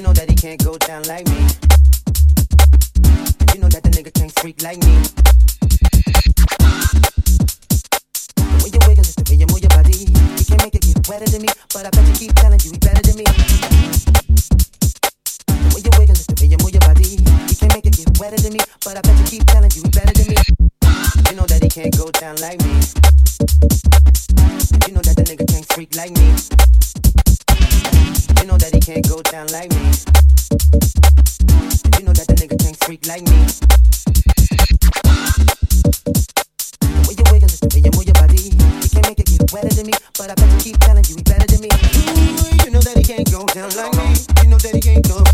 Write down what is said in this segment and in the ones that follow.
You know that he can't go down like me. You know that the nigga can't freak like me. The way you wiggle is the way you move your body. You can't make it get wetter than me, but I bet you keep telling you he better than me. The way you wiggle is the way you move your body. You can't make it get wetter than me, but I bet you keep telling you he better than me. You know that he can't go down like me. You know that the nigga can't freak like me. You know that he can't go down like me. like me. when you wiggle is the you move your body. You can't make it get wetter than me, but I bet you keep telling you he better than me. Ooh, you know that he can't go down like me. You know that he can't go.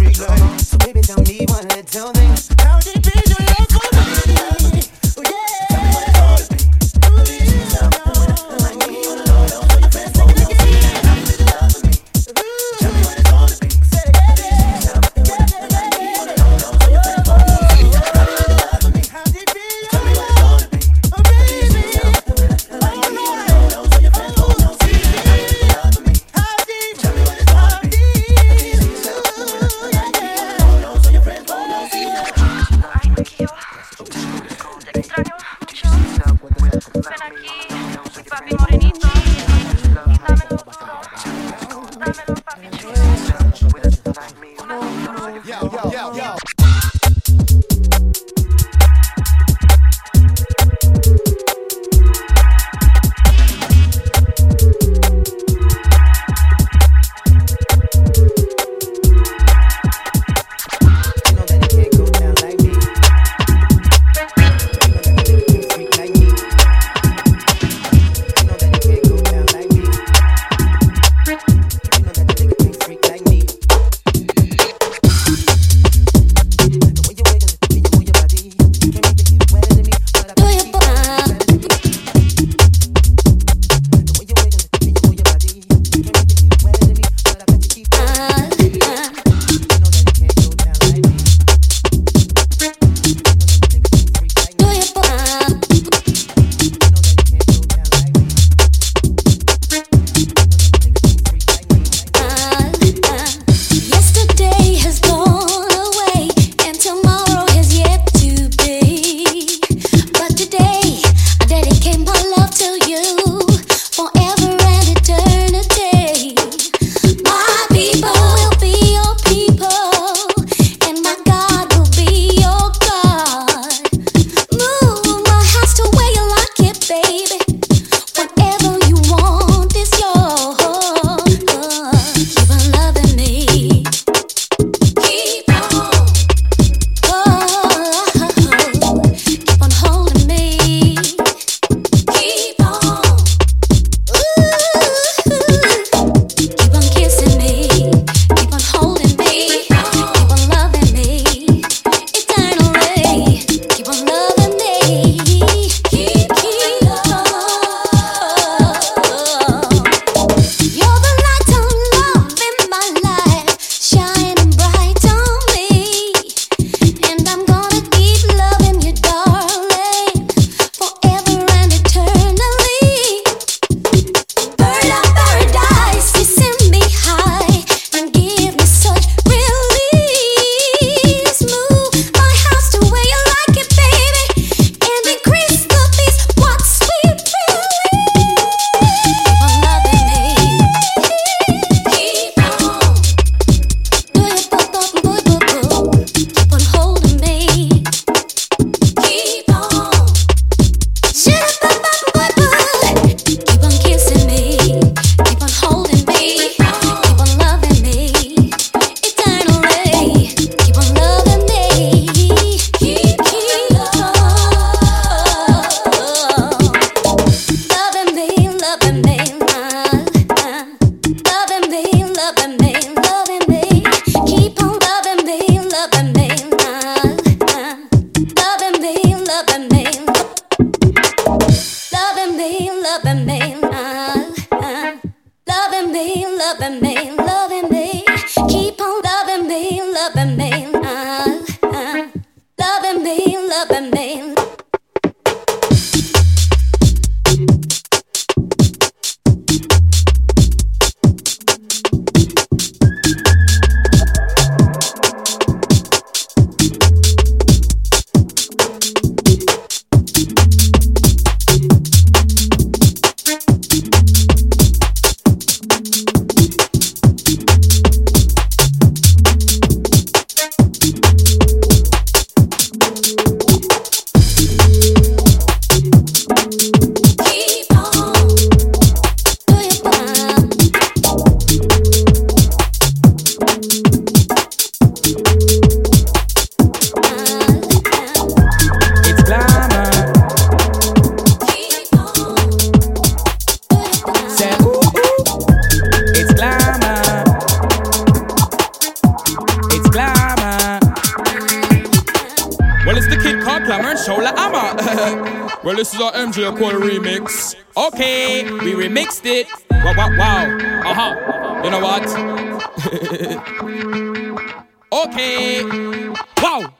Wow!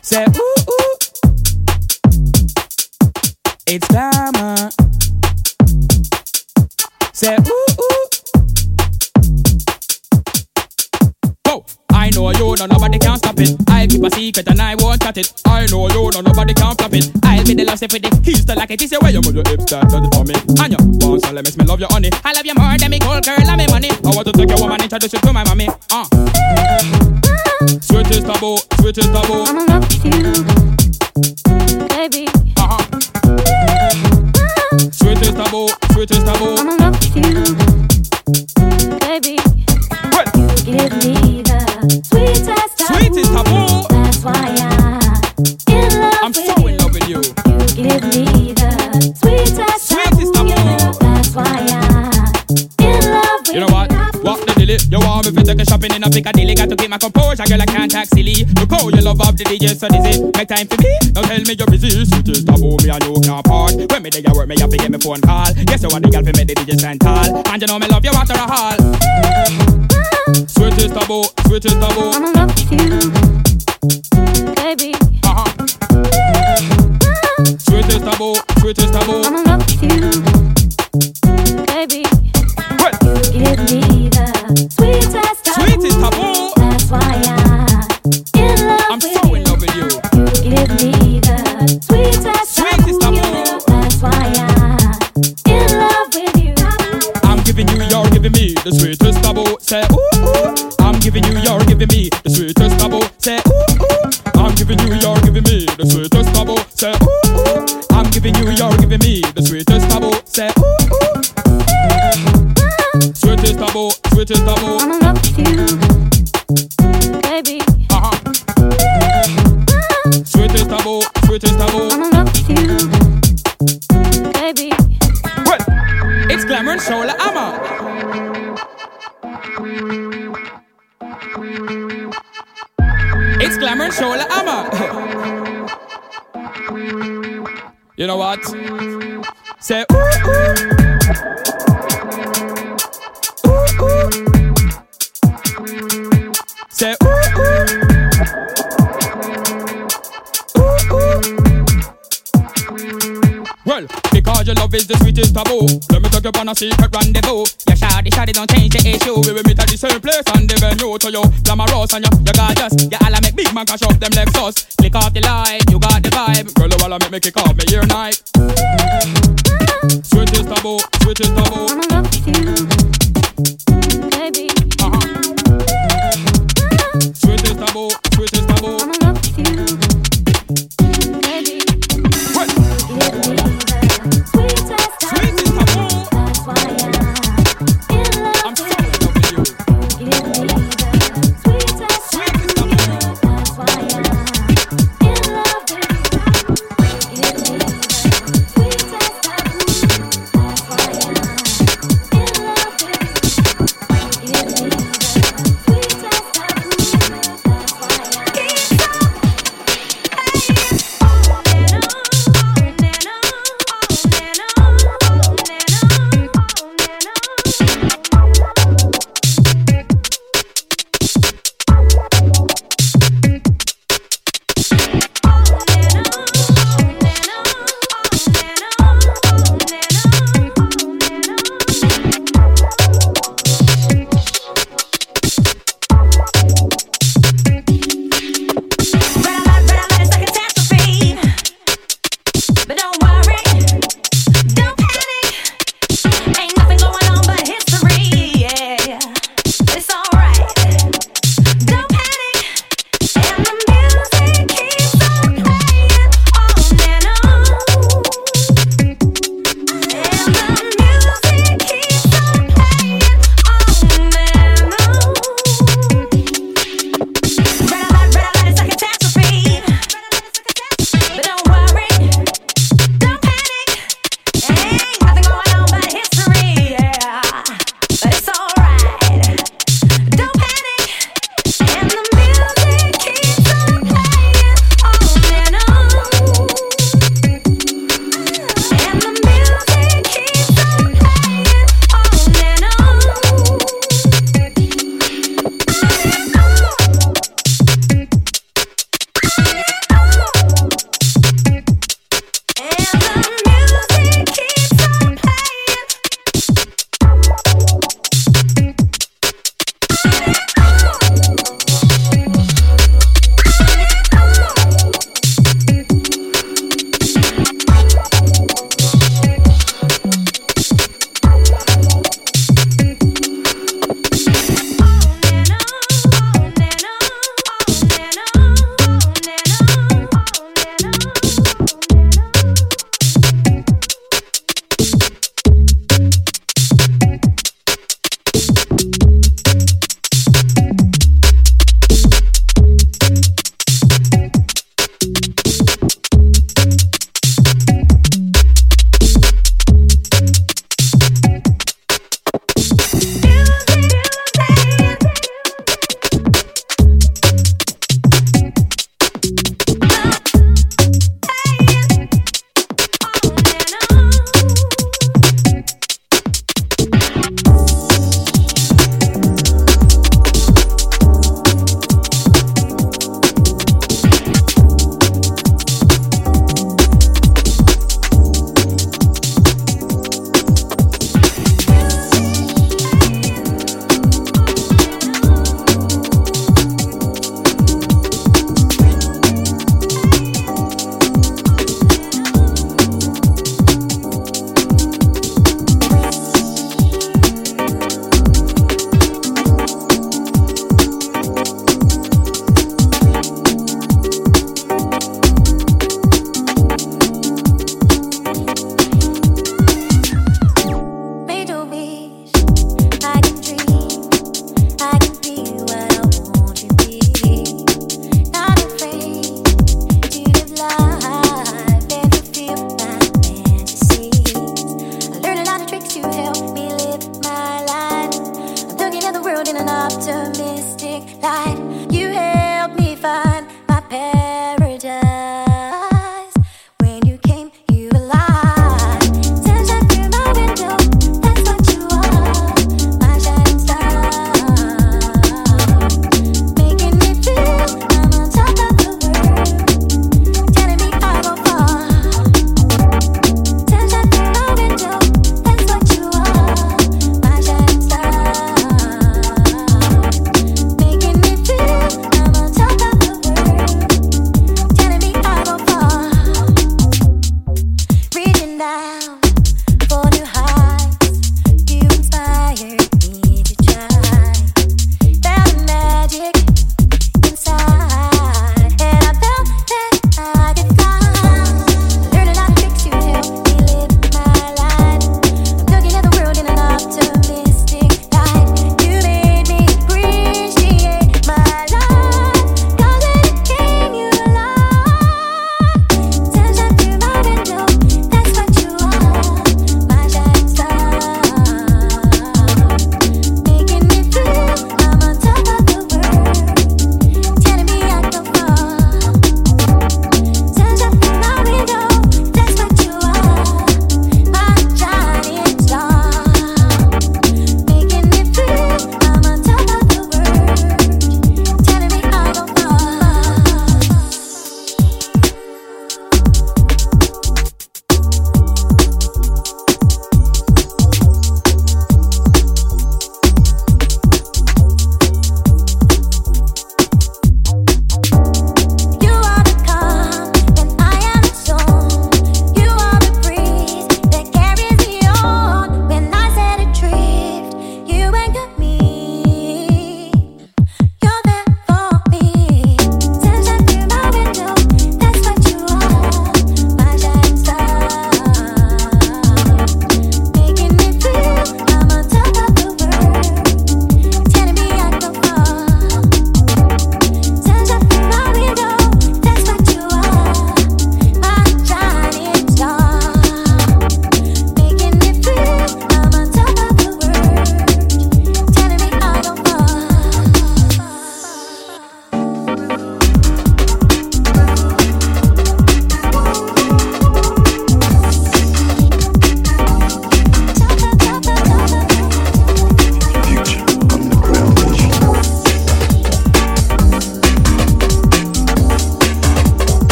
Say ooh ooh. It's glamour. Say ooh ooh. Whoa! I know you, no nobody can stop it. I my secret and I won't chat it. I know you, know nobody can flop it. I'll be the last if it is. He's the like it is your way. You put your hips, that does it for me. And your bones, let me love your honey. I love you more than me gold, girl, love me money. I want to take your woman, introduce you to my mommy. Uh. Sweet taboo, sweet taboo. I'm in love with you, baby. Uh huh. Sweet is taboo, sweet is taboo. DJ so dizzy. Make time for me. Don't tell me you're busy. Sweetest taboo me and you can't part. When me day I work me have to get me phone call. Guess you want the girl for me the DJ stand tall. And you know me love you after a hall. Sweetest taboo, sweetest taboo. I'm in love with you, baby. Uh-huh. Sweetest taboo, sweetest taboo. I'm in love Say ooh ooh. I'm giving you, you're giving me the sweetest taboo. Say ooh ooh. I'm giving you, you're giving me the sweetest taboo. Say ooh ooh. I'm giving you, you're giving me the sweetest taboo. Say ooh ooh. Sweetest taboo, sweetest taboo. I'm in love with you, know what? Say ooh ooh. Ooh ooh. Say ooh ooh. Ooh ooh. Well, because your love is the sweetest taboo. Let me take you on a secret rendezvous. Your shoddy shoddy don't change the issue. We will meet at the same place on the venue to you. Glamorous and you, you gorgeous. You all make big man cash up them Lexus. Click off the light, you got the vibe. You make me kick off me year night. Taboo, sweetest taboo. I'm in love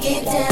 take it down.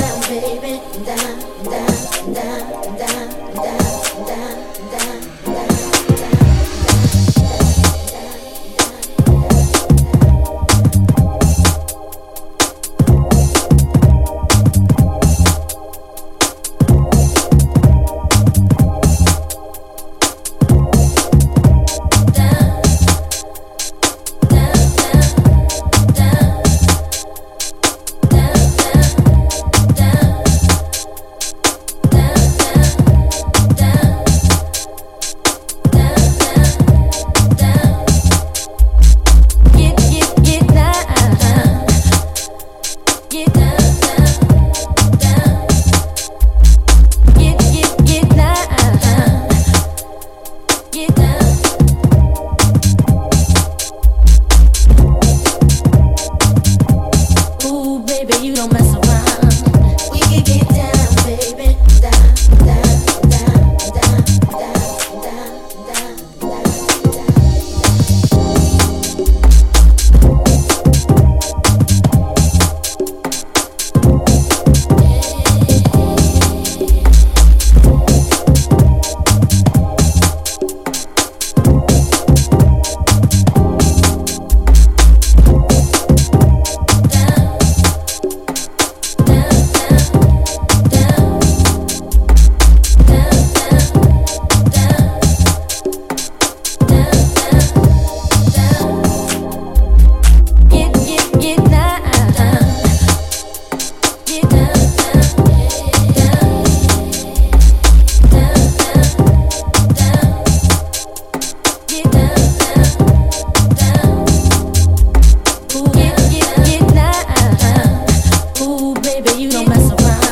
mess around.